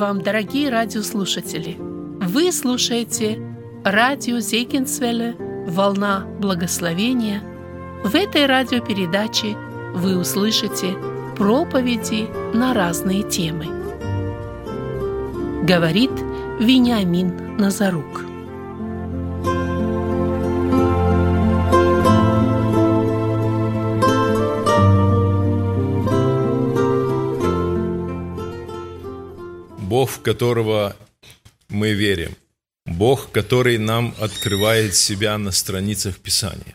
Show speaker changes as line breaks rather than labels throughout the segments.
Вам, дорогие радиослушатели! Вы слушаете радио Зейкинсвелле «Волна благословения». В этой радиопередаче вы услышите проповеди на разные темы. Говорит Вениамин Назарук.
Бог, в которого мы верим. Бог, который нам открывает себя на страницах Писания.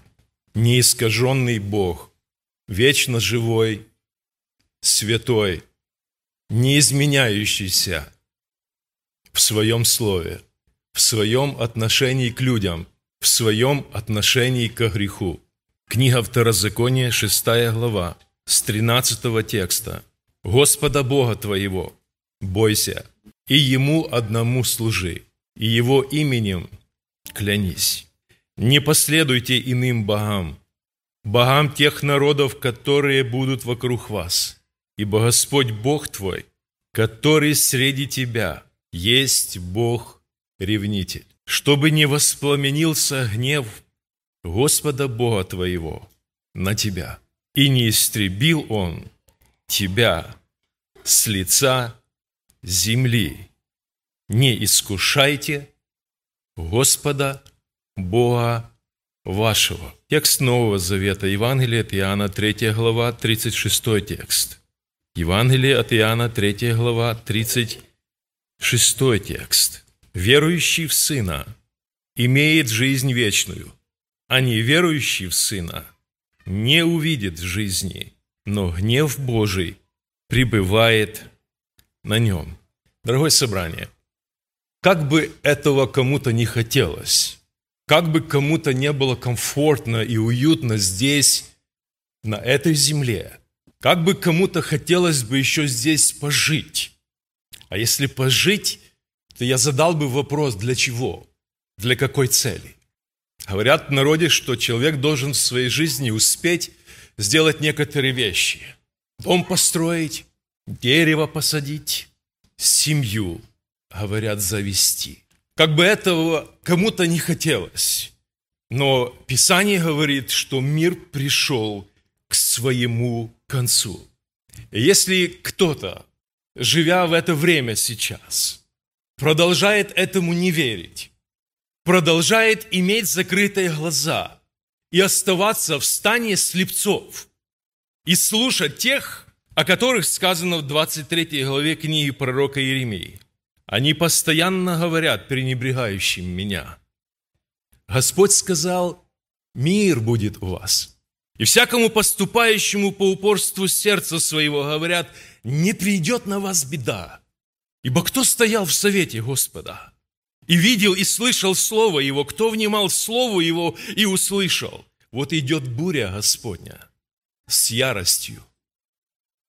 Неискаженный Бог, вечно живой, святой, неизменяющийся в своем слове, в своем отношении к людям, в своем отношении к греху. Книга Второзакония, 6 глава, с 13 текста. «Господа Бога твоего, бойся, и Ему одному служи, и Его именем клянись. Не последуйте иным богам, богам тех народов, которые будут вокруг вас, ибо Господь Бог твой, который среди тебя, есть Бог-ревнитель, чтобы не воспламенился гнев Господа Бога твоего на тебя, и не истребил Он тебя с лица земли. Не искушайте Господа Бога вашего. Текст Нового Завета, Евангелие от Иоанна, 3 глава, 36 текст. Евангелие от Иоанна, 3 глава, 36 текст. «Верующий в Сына имеет жизнь вечную, а неверующий в Сына не увидит жизни, но гнев Божий пребывает на нем. Дорогое собрание, как бы этого кому-то не хотелось, как бы кому-то не было комфортно и уютно здесь, на этой земле, как бы кому-то хотелось бы еще здесь пожить. А если пожить, то я задал бы вопрос, для чего? Для какой цели? Говорят в народе, что человек должен в своей жизни успеть сделать некоторые вещи. Дом построить, дерево посадить, семью, говорят, завести. Как бы этого кому-то не хотелось. Но Писание говорит, что мир пришел к своему концу. Если кто-то, живя в это время сейчас, продолжает этому не верить, продолжает иметь закрытые глаза и оставаться в стане слепцов и слушать тех, о которых сказано в 23 главе книги пророка Иеремии. Они постоянно говорят пренебрегающим меня. Господь сказал, мир будет у вас. И всякому поступающему по упорству сердца своего говорят, не придет на вас беда. Ибо кто стоял в совете Господа? И видел, и слышал Слово Его, кто внимал Слову Его и услышал? Вот идет буря Господня с яростью,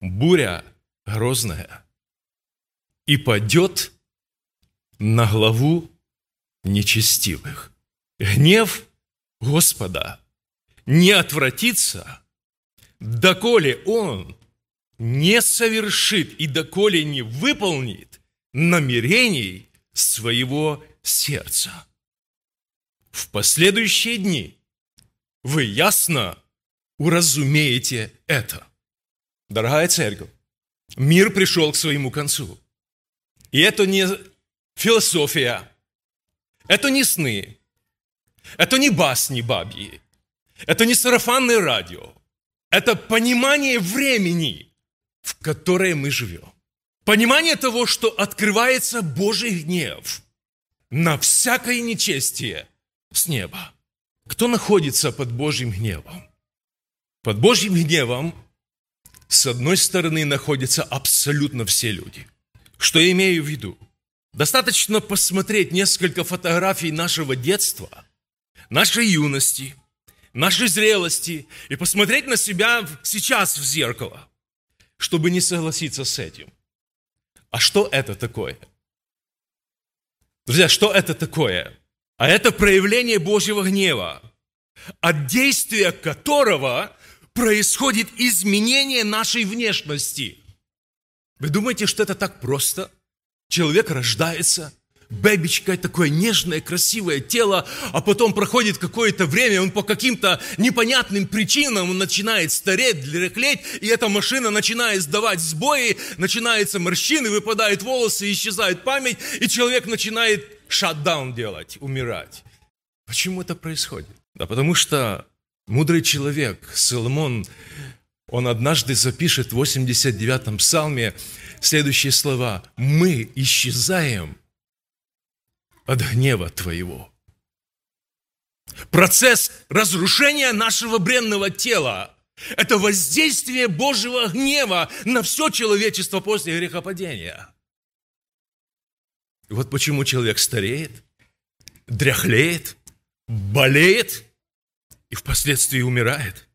буря грозная, и падет на главу нечестивых. Гнев Господа не отвратится, доколе Он не совершит и доколе не выполнит намерений своего сердца. В последующие дни вы ясно уразумеете это. Дорогая церковь, мир пришел к своему концу. И это не философия, это не сны, это не басни бабьи, это не сарафанное радио, это понимание времени, в которое мы живем. Понимание того, что открывается Божий гнев на всякое нечестие с неба. Кто находится под Божьим гневом? Под Божьим гневом с одной стороны находятся абсолютно все люди. Что я имею в виду? Достаточно посмотреть несколько фотографий нашего детства, нашей юности, нашей зрелости и посмотреть на себя сейчас в зеркало, чтобы не согласиться с этим. А что это такое? Друзья, что это такое? А это проявление Божьего гнева, от действия которого происходит изменение нашей внешности. Вы думаете, что это так просто? человек рождается, бэбичка, такое нежное, красивое тело, а потом проходит какое-то время, он по каким-то непонятным причинам начинает стареть, дряхлеть, и эта машина начинает сдавать сбои, начинаются морщины, выпадают волосы, исчезает память, и человек начинает шатдаун делать, умирать. Почему это происходит? Да потому что мудрый человек, Соломон, он однажды запишет в 89-м псалме следующие слова. «Мы исчезаем от гнева Твоего». Процесс разрушения нашего бренного тела – это воздействие Божьего гнева на все человечество после грехопадения. вот почему человек стареет, дряхлеет, болеет и впоследствии умирает.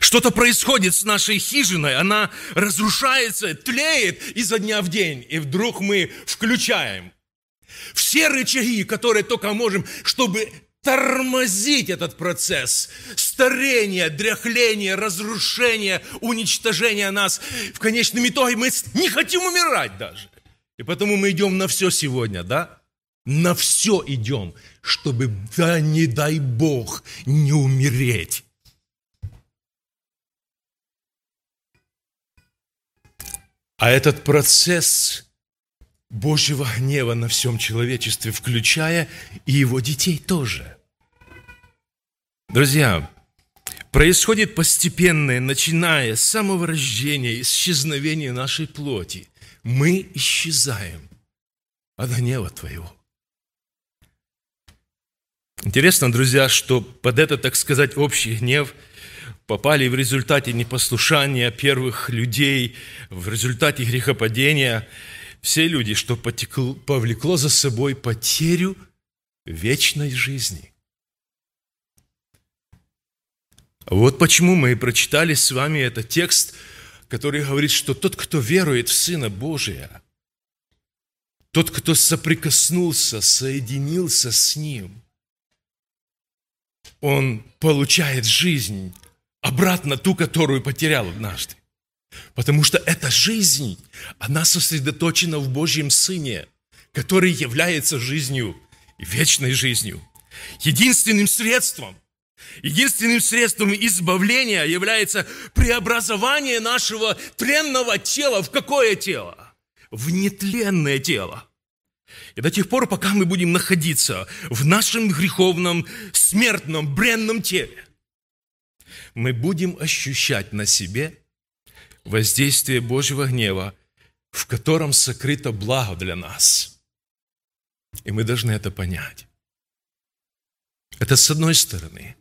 Что-то происходит с нашей хижиной, она разрушается, тлеет изо дня в день, и вдруг мы включаем все рычаги, которые только можем, чтобы тормозить этот процесс старения, дряхления, разрушения, уничтожения нас. В конечном итоге мы не хотим умирать даже. И потому мы идем на все сегодня, да? На все идем, чтобы, да не дай Бог, не умереть. А этот процесс Божьего гнева на всем человечестве, включая и его детей тоже. Друзья, происходит постепенное, начиная с самого рождения, исчезновение нашей плоти. Мы исчезаем от гнева Твоего. Интересно, друзья, что под этот, так сказать, общий гнев – попали в результате непослушания первых людей, в результате грехопадения, все люди, что потекло, повлекло за собой потерю вечной жизни. Вот почему мы и прочитали с вами этот текст, который говорит, что тот, кто верует в Сына Божия, тот, кто соприкоснулся, соединился с Ним, он получает жизнь обратно ту, которую потерял однажды. Потому что эта жизнь, она сосредоточена в Божьем Сыне, который является жизнью и вечной жизнью. Единственным средством, единственным средством избавления является преобразование нашего тренного тела в какое тело? В нетленное тело. И до тех пор, пока мы будем находиться в нашем греховном, смертном, бренном теле – мы будем ощущать на себе воздействие Божьего гнева, в котором сокрыто благо для нас. И мы должны это понять. Это с одной стороны.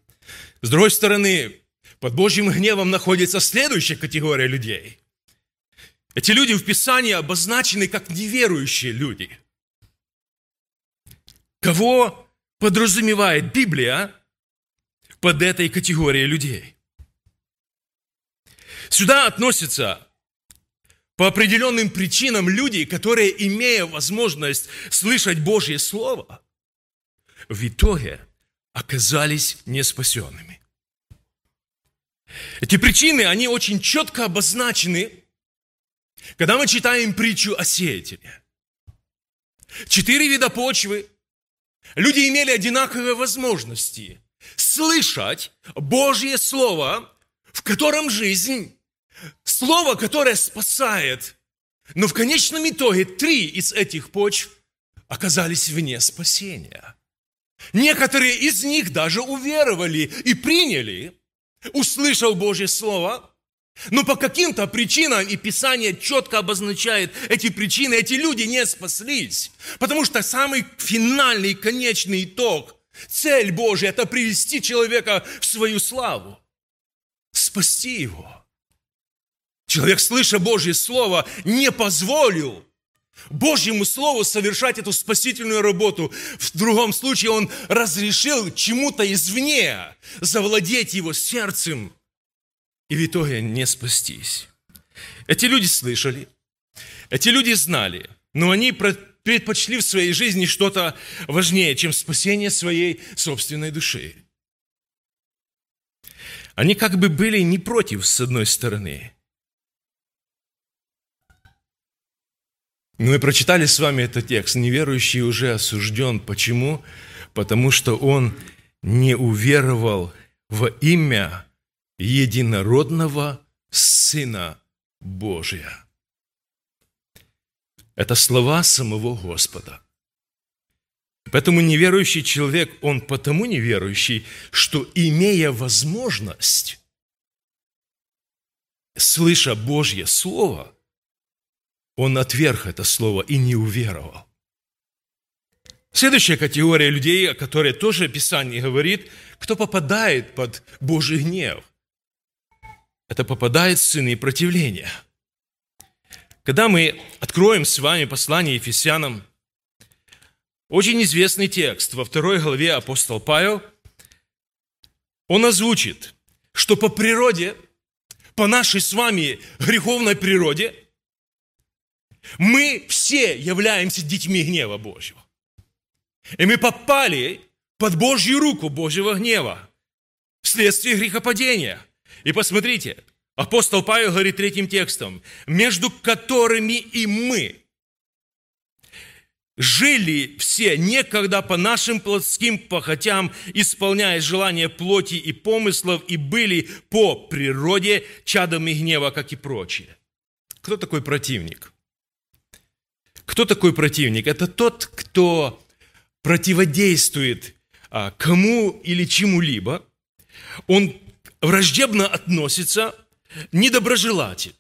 С другой стороны, под Божьим гневом находится следующая категория людей. Эти люди в Писании обозначены как неверующие люди. Кого подразумевает Библия под этой категорией людей? Сюда относятся по определенным причинам люди, которые, имея возможность слышать Божье Слово, в итоге оказались неспасенными. Эти причины, они очень четко обозначены, когда мы читаем притчу о сеятеле. Четыре вида почвы. Люди имели одинаковые возможности слышать Божье Слово, в котором жизнь Слово, которое спасает. Но в конечном итоге три из этих почв оказались вне спасения. Некоторые из них даже уверовали и приняли, услышав Божье Слово, но по каким-то причинам, и Писание четко обозначает эти причины, эти люди не спаслись. Потому что самый финальный, конечный итог, цель Божья – это привести человека в свою славу, спасти его – Человек, слыша Божье Слово, не позволил Божьему Слову совершать эту спасительную работу. В другом случае он разрешил чему-то извне завладеть его сердцем и в итоге не спастись. Эти люди слышали, эти люди знали, но они предпочли в своей жизни что-то важнее, чем спасение своей собственной души. Они как бы были не против, с одной стороны – Мы прочитали с вами этот текст. Неверующий уже осужден. Почему? Потому что он не уверовал во имя единородного Сына Божия. Это слова самого Господа. Поэтому неверующий человек, он потому неверующий, что имея возможность, слыша Божье Слово, он отверг это Слово и не уверовал. Следующая категория людей, о которой тоже Писание говорит, кто попадает под Божий гнев. Это попадает в сыны противления. Когда мы откроем с вами послание Ефесянам, очень известный текст во второй главе апостол Павел, он озвучит, что по природе, по нашей с вами греховной природе, мы все являемся детьми гнева Божьего. И мы попали под Божью руку Божьего гнева вследствие грехопадения. И посмотрите, апостол Павел говорит третьим текстом, между которыми и мы жили все некогда по нашим плотским похотям, исполняя желания плоти и помыслов, и были по природе чадами гнева, как и прочие. Кто такой противник? Кто такой противник? Это тот, кто противодействует а, кому или чему-либо, он враждебно относится, недоброжелатель.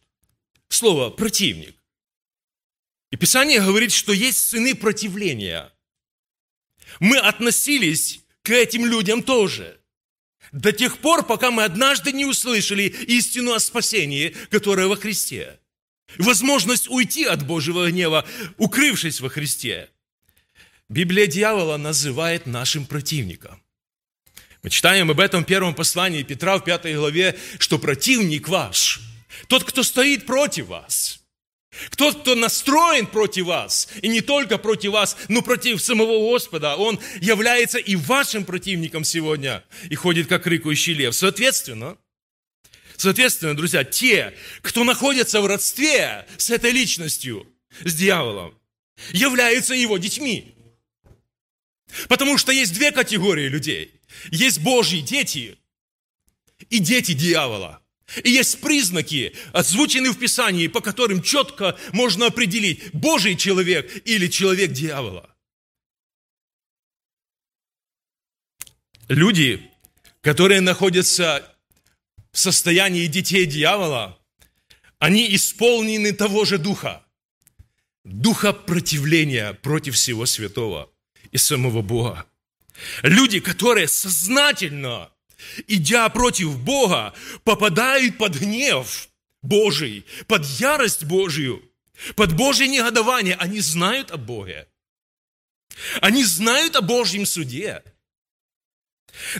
Слово «противник». И Писание говорит, что есть сыны противления. Мы относились к этим людям тоже. До тех пор, пока мы однажды не услышали истину о спасении, которое во Христе. Возможность уйти от Божьего гнева, укрывшись во Христе. Библия дьявола называет нашим противником. Мы читаем об этом в первом послании Петра в пятой главе, что противник ваш, тот, кто стоит против вас, тот, кто настроен против вас, и не только против вас, но против самого Господа, он является и вашим противником сегодня и ходит как рыкающий лев. Соответственно, соответственно, друзья, те, кто находится в родстве с этой личностью, с дьяволом, являются его детьми. Потому что есть две категории людей. Есть Божьи дети и дети дьявола. И есть признаки, озвученные в Писании, по которым четко можно определить, Божий человек или человек дьявола. Люди, которые находятся в состоянии детей дьявола, они исполнены того же духа. Духа противления против всего святого и самого Бога. Люди, которые сознательно, идя против Бога, попадают под гнев Божий, под ярость Божию, под Божье негодование. Они знают о Боге. Они знают о Божьем суде.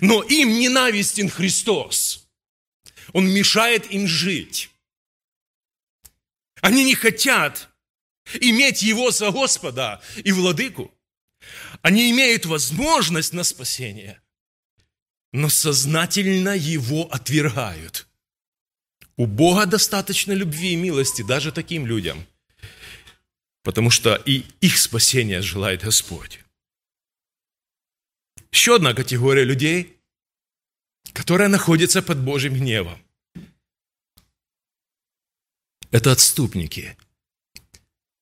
Но им ненавистен Христос. Он мешает им жить. Они не хотят иметь Его за Господа и Владыку. Они имеют возможность на спасение, но сознательно его отвергают. У Бога достаточно любви и милости даже таким людям, потому что и их спасение желает Господь. Еще одна категория людей, которая находится под Божьим гневом. Это отступники.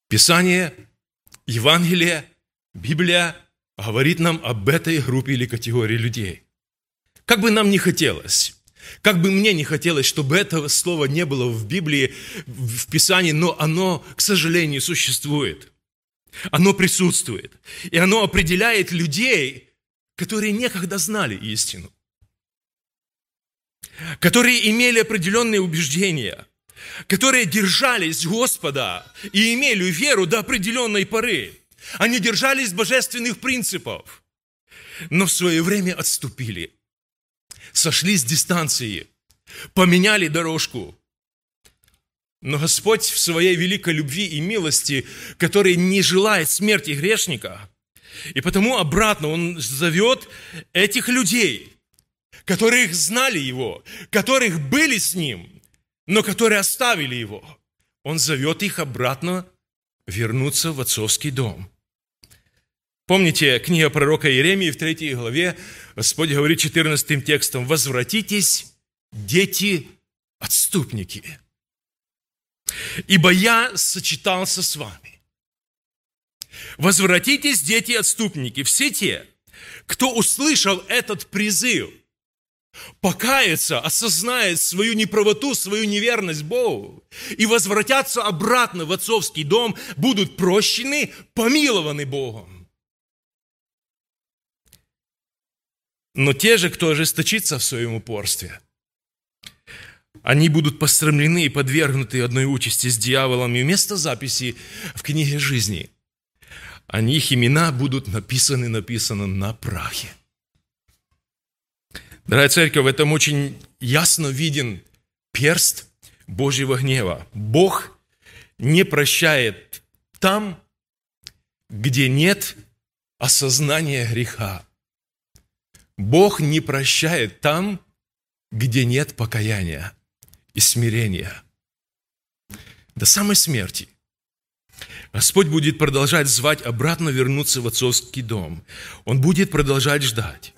Писание, Евангелие, Библия говорит нам об этой группе или категории людей. Как бы нам не хотелось, как бы мне не хотелось, чтобы этого слова не было в Библии, в Писании, но оно, к сожалению, существует. Оно присутствует. И оно определяет людей, которые некогда знали истину. Которые имели определенные убеждения. Которые держались Господа и имели веру до определенной поры. Они держались божественных принципов, но в свое время отступили, сошли с дистанции, поменяли дорожку. Но Господь в своей великой любви и милости, который не желает смерти грешника, и потому обратно Он зовет этих людей, которых знали Его, которых были с Ним, но которые оставили Его. Он зовет их обратно вернуться в отцовский дом. Помните, книга пророка Иеремии в 3 главе, Господь говорит 14 текстом, «Возвратитесь, дети, отступники, ибо я сочетался с вами». Возвратитесь, дети, отступники, все те, кто услышал этот призыв, покается, осознает свою неправоту, свою неверность Богу и возвратятся обратно в отцовский дом, будут прощены, помилованы Богом. Но те же, кто ожесточится в своем упорстве, они будут пострамлены и подвергнуты одной участи с дьяволом, и вместо записи в книге жизни, они, их имена будут написаны, написаны на прахе. Дорогая церковь, в этом очень ясно виден перст Божьего гнева. Бог не прощает там, где нет осознания греха. Бог не прощает там, где нет покаяния и смирения. До самой смерти. Господь будет продолжать звать обратно вернуться в отцовский дом. Он будет продолжать ждать.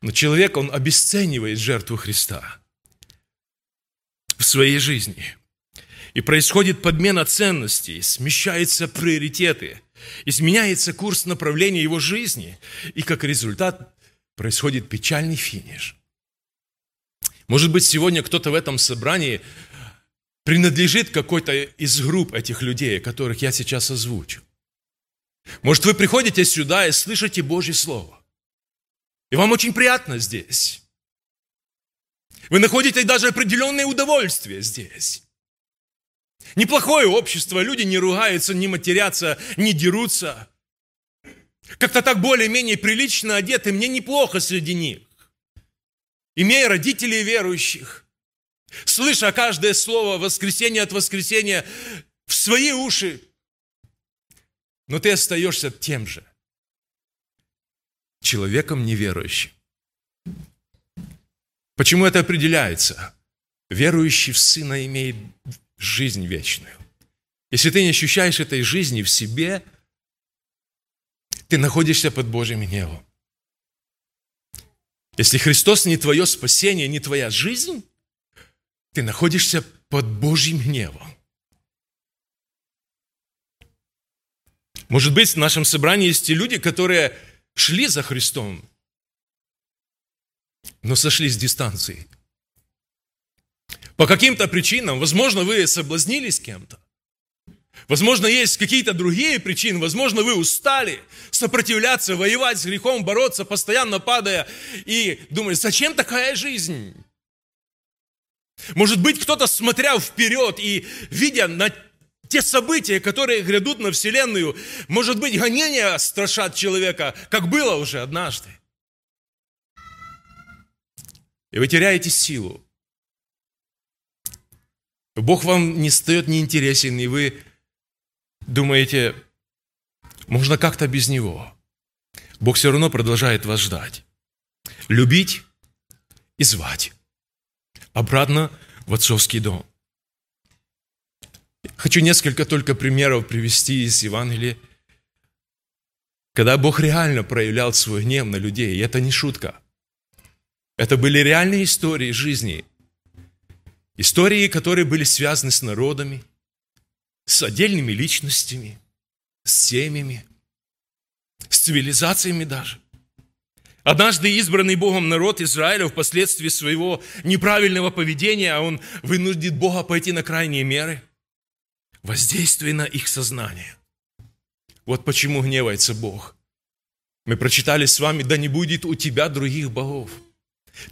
Но человек, он обесценивает жертву Христа в своей жизни. И происходит подмена ценностей, смещаются приоритеты, изменяется курс направления его жизни. И как результат происходит печальный финиш. Может быть, сегодня кто-то в этом собрании принадлежит какой-то из групп этих людей, которых я сейчас озвучу. Может, вы приходите сюда и слышите Божье Слово. И вам очень приятно здесь. Вы находите даже определенное удовольствие здесь. Неплохое общество, люди не ругаются, не матерятся, не дерутся. Как-то так более-менее прилично одеты, мне неплохо среди них. Имея родителей верующих, слыша каждое слово воскресенье от воскресенья в свои уши, но ты остаешься тем же – человеком неверующим. Почему это определяется? Верующий в Сына имеет жизнь вечную. Если ты не ощущаешь этой жизни в себе, ты находишься под Божьим гневом. Если Христос не твое спасение, не твоя жизнь, ты находишься под Божьим гневом. Может быть, в нашем собрании есть и люди, которые шли за Христом, но сошли с дистанции. По каким-то причинам, возможно, вы соблазнились кем-то. Возможно, есть какие-то другие причины. Возможно, вы устали сопротивляться, воевать с грехом, бороться, постоянно падая. И думаете, зачем такая жизнь? Может быть, кто-то, смотря вперед и видя на те события, которые грядут на Вселенную, может быть, гонения страшат человека, как было уже однажды. И вы теряете силу. Бог вам не стает неинтересен, и вы думаете, можно как-то без Него. Бог все равно продолжает вас ждать. Любить и звать. Обратно в отцовский дом. Хочу несколько только примеров привести из Евангелия, когда Бог реально проявлял свой гнев на людей, и это не шутка. Это были реальные истории жизни. Истории, которые были связаны с народами, с отдельными личностями, с семьями, с цивилизациями даже. Однажды избранный Богом народ Израиля впоследствии своего неправильного поведения, он вынудит Бога пойти на крайние меры – воздействуя на их сознание. Вот почему гневается Бог. Мы прочитали с вами, да не будет у тебя других богов.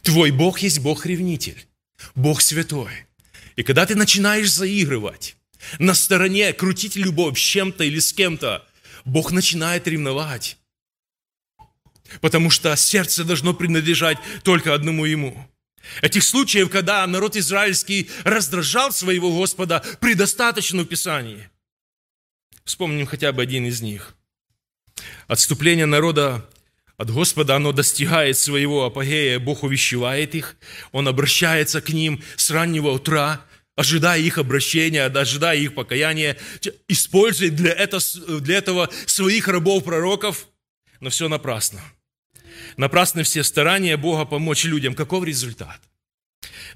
Твой Бог есть Бог-ревнитель, Бог святой. И когда ты начинаешь заигрывать, на стороне крутить любовь с чем-то или с кем-то, Бог начинает ревновать. Потому что сердце должно принадлежать только одному Ему. Этих случаев, когда народ израильский раздражал своего Господа, предостаточно в Писании. Вспомним хотя бы один из них. Отступление народа от Господа, оно достигает своего апогея, Бог увещевает их, Он обращается к ним с раннего утра, ожидая их обращения, ожидая их покаяния, используя для, это, для этого своих рабов-пророков, но все напрасно. Напрасны все старания Бога помочь людям. Каков результат?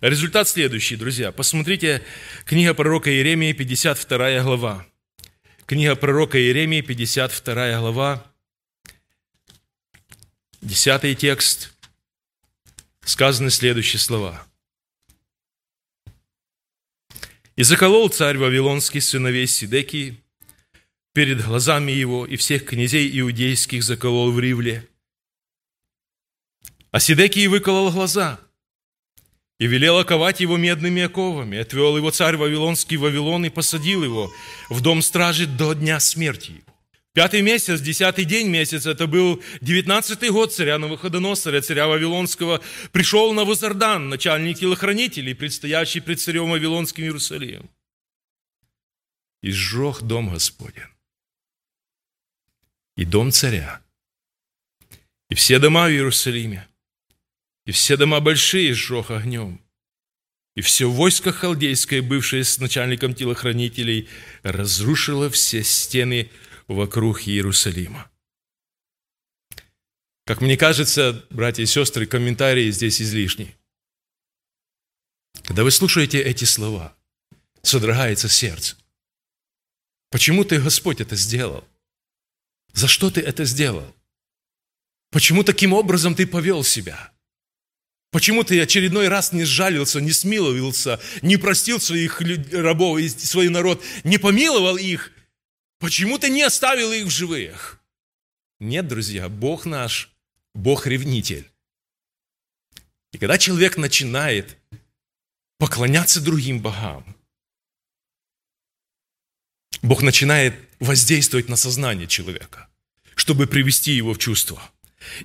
Результат следующий, друзья. Посмотрите, книга пророка Иеремии, 52 глава. Книга пророка Иеремии, 52 глава, 10 текст, сказаны следующие слова. «И заколол царь Вавилонский сыновей Сидекии перед глазами его, и всех князей иудейских заколол в Ривле. А Сидекий выколол глаза – и велел оковать его медными оковами. Отвел его царь Вавилонский в Вавилон и посадил его в дом стражи до дня смерти. Пятый месяц, десятый день месяца, это был девятнадцатый год царя Навуходоносора, царя Вавилонского, пришел на Возардан, начальник телохранителей, предстоящий пред царем Вавилонским Иерусалимом. И сжег дом Господень, и дом царя, и все дома в Иерусалиме, и все дома большие сжег огнем. И все войско халдейское, бывшее с начальником телохранителей, разрушило все стены вокруг Иерусалима. Как мне кажется, братья и сестры, комментарии здесь излишни. Когда вы слушаете эти слова, содрогается сердце. Почему ты, Господь, это сделал? За что ты это сделал? Почему таким образом ты повел себя? Почему ты очередной раз не сжалился, не смиловился, не простил своих рабов и свой народ, не помиловал их? Почему ты не оставил их в живых? Нет, друзья, Бог наш, Бог-ревнитель. И когда человек начинает поклоняться другим богам, Бог начинает воздействовать на сознание человека, чтобы привести его в чувство –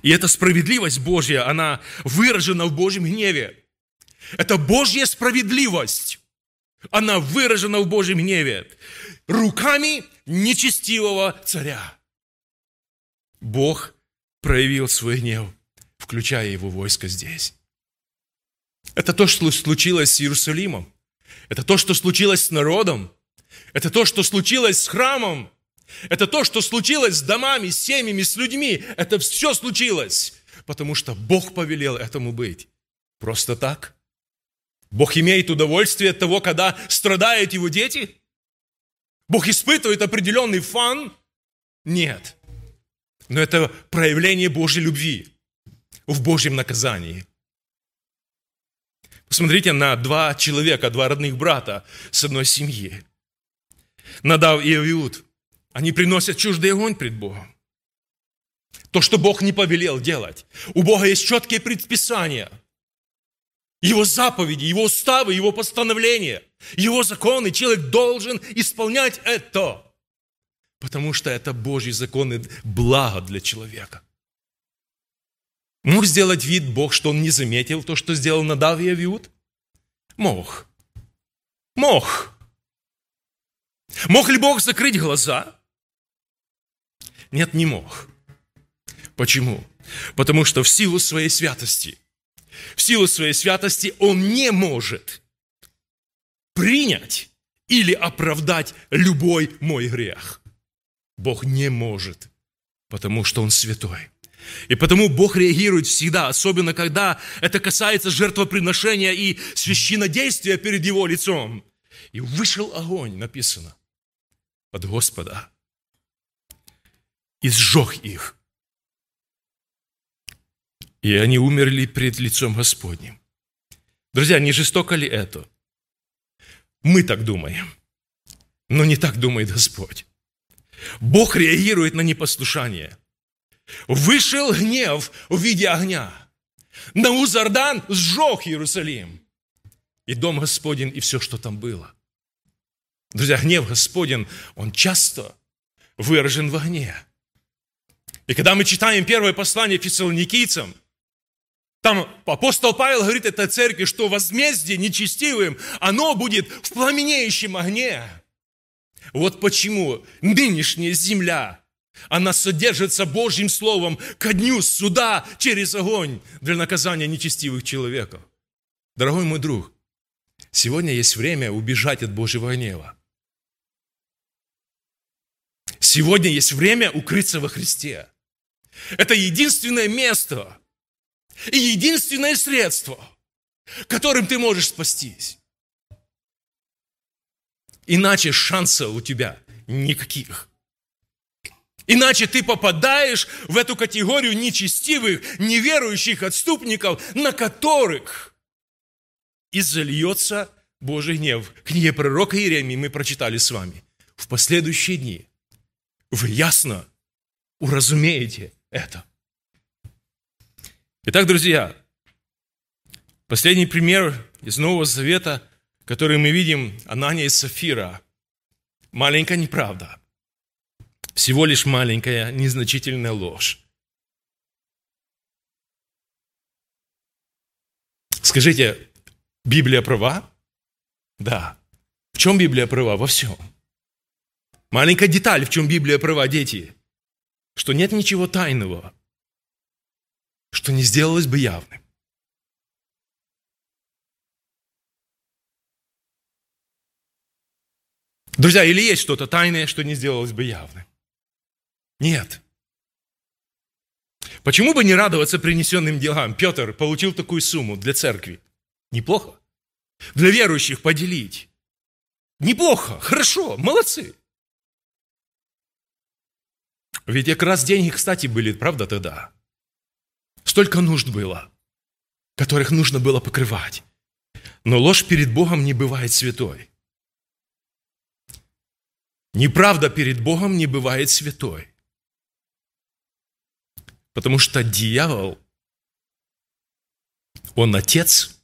и эта справедливость Божья, она выражена в Божьем гневе. Это Божья справедливость. Она выражена в Божьем гневе. Руками нечестивого царя. Бог проявил свой гнев, включая его войско здесь. Это то, что случилось с Иерусалимом. Это то, что случилось с народом. Это то, что случилось с храмом. Это то, что случилось с домами, с семьями, с людьми. Это все случилось, потому что Бог повелел этому быть. Просто так. Бог имеет удовольствие от того, когда страдают его дети? Бог испытывает определенный фан? Нет. Но это проявление Божьей любви в Божьем наказании. Посмотрите на два человека, два родных брата с одной семьи. Надав и Авиуд – они приносят чуждый огонь пред Богом. То, что Бог не повелел делать. У Бога есть четкие предписания. Его заповеди, Его уставы, Его постановления, Его законы. Человек должен исполнять это. Потому что это Божьи законы благо для человека. Мог сделать вид Бог, что он не заметил то, что сделал Надав и Авиуд? Мог. Мог. Мог ли Бог закрыть глаза? Нет, не мог. Почему? Потому что в силу своей святости, в силу своей святости он не может принять или оправдать любой мой грех. Бог не может, потому что Он святой. И потому Бог реагирует всегда, особенно когда это касается жертвоприношения и священнодействия перед Его лицом. И вышел огонь, написано, от Господа и сжег их. И они умерли пред лицом Господним. Друзья, не жестоко ли это? Мы так думаем, но не так думает Господь. Бог реагирует на непослушание. Вышел гнев в виде огня. Наузардан сжег Иерусалим. И дом Господень, и все, что там было. Друзья, гнев Господень, он часто выражен в огне. И когда мы читаем первое послание фессалоникийцам, там апостол Павел говорит этой церкви, что возмездие нечестивым, оно будет в пламенеющем огне. Вот почему нынешняя земля, она содержится Божьим Словом ко дню суда через огонь для наказания нечестивых человеков. Дорогой мой друг, Сегодня есть время убежать от Божьего гнева. Сегодня есть время укрыться во Христе. Это единственное место и единственное средство, которым ты можешь спастись. Иначе шансов у тебя никаких. Иначе ты попадаешь в эту категорию нечестивых, неверующих отступников, на которых и зальется Божий гнев. В книге пророка Иеремии мы прочитали с вами. В последующие дни вы ясно уразумеете это. Итак, друзья, последний пример из Нового Завета, который мы видим, Анания и Сафира. Маленькая неправда. Всего лишь маленькая, незначительная ложь. Скажите, Библия права? Да. В чем Библия права? Во всем. Маленькая деталь, в чем Библия права, дети. Что нет ничего тайного, что не сделалось бы явным. Друзья, или есть что-то тайное, что не сделалось бы явным? Нет. Почему бы не радоваться принесенным делам? Петр получил такую сумму для церкви. Неплохо. Для верующих поделить. Неплохо, хорошо, молодцы. Ведь как раз деньги, кстати, были, правда, тогда? Столько нужд было, которых нужно было покрывать. Но ложь перед Богом не бывает святой. Неправда перед Богом не бывает святой. Потому что дьявол, он отец.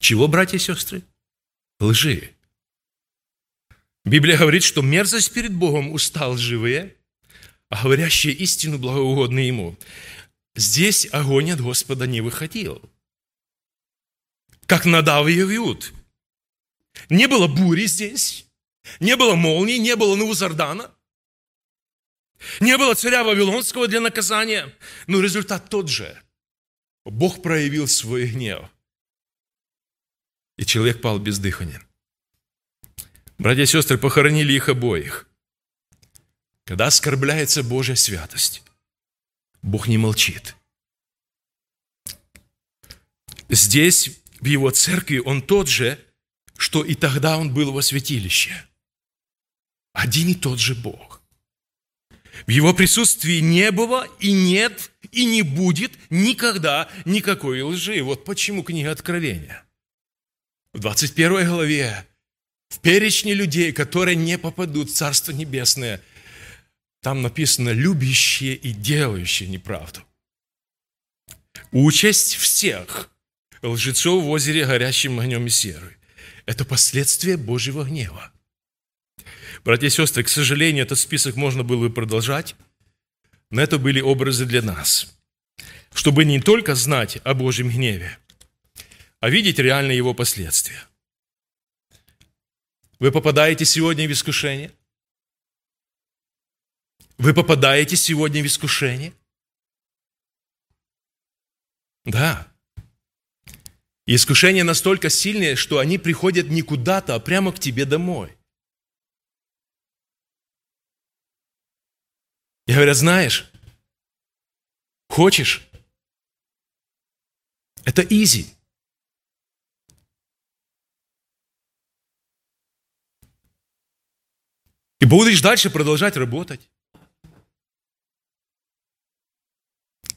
Чего, братья и сестры? Лжи. Библия говорит, что мерзость перед Богом устал живые, а говорящие истину благоугодны Ему. Здесь огонь от Господа не выходил. Как Надав и Явиуд. Не было бури здесь, не было молнии, не было Навузардана, не было царя Вавилонского для наказания, но результат тот же. Бог проявил свой гнев. И человек пал бездыханен. Братья и сестры похоронили их обоих. Когда оскорбляется Божья святость, Бог не молчит. Здесь, в его церкви, он тот же, что и тогда он был во святилище. Один и тот же Бог. В его присутствии не было и нет и не будет никогда никакой лжи. Вот почему книга Откровения. В 21 главе в перечне людей, которые не попадут в Царство Небесное – там написано «любящие и делающие неправду». Участь всех лжецов в озере горящим огнем и серой – это последствия Божьего гнева. Братья и сестры, к сожалению, этот список можно было бы продолжать, но это были образы для нас, чтобы не только знать о Божьем гневе, а видеть реально его последствия. Вы попадаете сегодня в искушение? Вы попадаете сегодня в искушение? Да. И искушения настолько сильные, что они приходят не куда-то, а прямо к тебе домой. И говорят, знаешь, хочешь? Это изи. И будешь дальше продолжать работать.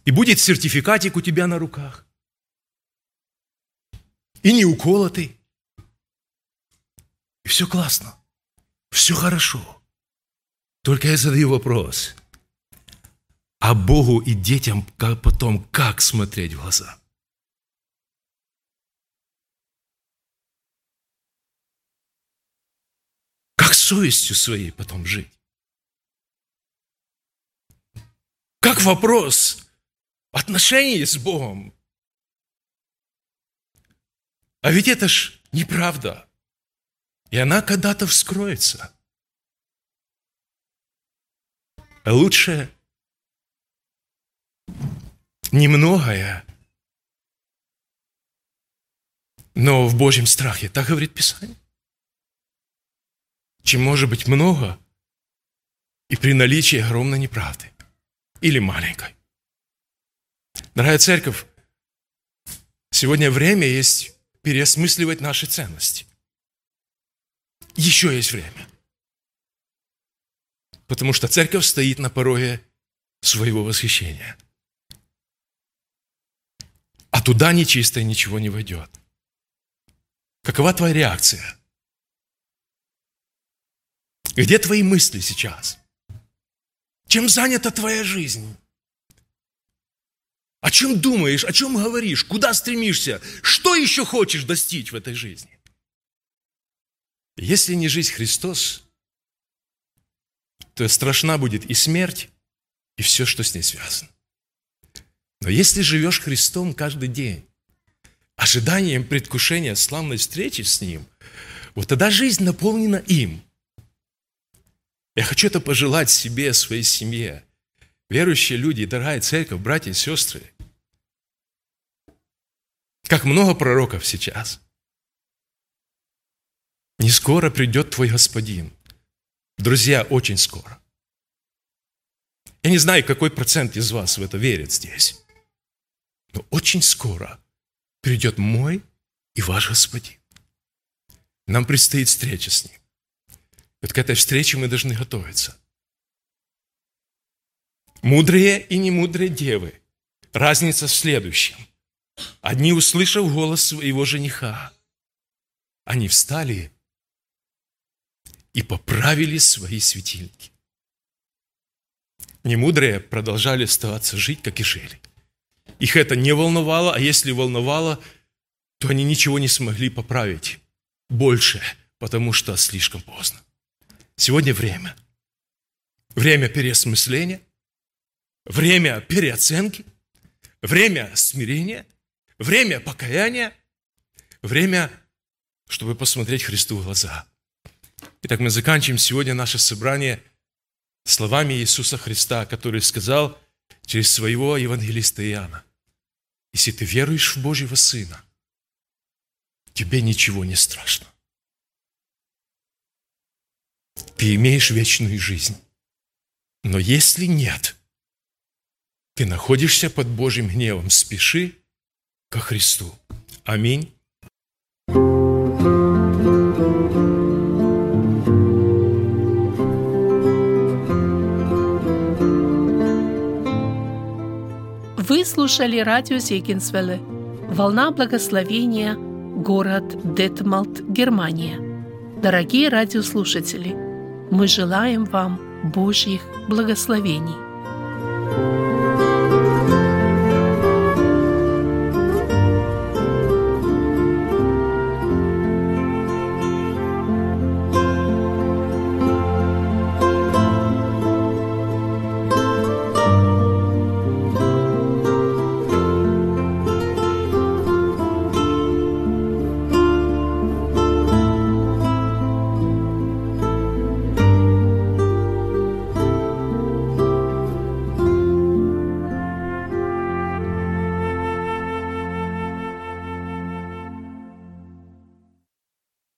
И будет сертификатик у тебя на руках. И не уколотый. И все классно. Все хорошо. Только я задаю вопрос. А Богу и детям как потом как смотреть в глаза? Как совестью своей потом жить? Как вопрос отношении с Богом. А ведь это ж неправда. И она когда-то вскроется. А лучше немногое, но в Божьем страхе. Так говорит Писание. Чем может быть много и при наличии огромной неправды или маленькой. Дорогая церковь, сегодня время есть переосмысливать наши ценности. Еще есть время. Потому что церковь стоит на пороге своего восхищения. А туда нечистое ничего не войдет. Какова твоя реакция? Где твои мысли сейчас? Чем занята твоя жизнь? О чем думаешь, о чем говоришь, куда стремишься, что еще хочешь достичь в этой жизни? Если не жизнь Христос, то страшна будет и смерть, и все, что с ней связано. Но если живешь Христом каждый день, ожиданием предвкушения славной встречи с Ним, вот тогда жизнь наполнена им. Я хочу это пожелать себе, своей семье. Верующие люди, дорогая церковь, братья и сестры. Как много пророков сейчас. Не скоро придет твой Господин. Друзья, очень скоро. Я не знаю, какой процент из вас в это верит здесь. Но очень скоро придет мой и ваш Господин. Нам предстоит встреча с Ним. Вот к этой встрече мы должны готовиться. Мудрые и немудрые девы. Разница в следующем. Одни, услышав голос своего жениха, они встали и поправили свои светильники. Немудрые продолжали оставаться жить, как и жили. Их это не волновало, а если волновало, то они ничего не смогли поправить больше, потому что слишком поздно. Сегодня время. Время переосмысления, время переоценки, время смирения, время покаяния, время, чтобы посмотреть Христу в глаза. Итак, мы заканчиваем сегодня наше собрание словами Иисуса Христа, который сказал через своего евангелиста Иоанна. Если ты веруешь в Божьего Сына, тебе ничего не страшно. Ты имеешь вечную жизнь. Но если нет, ты находишься под Божьим гневом, спеши ко Христу. Аминь.
Вы слушали радио Зегенсвелле «Волна благословения», город Детмалт, Германия. Дорогие радиослушатели, мы желаем вам Божьих благословений.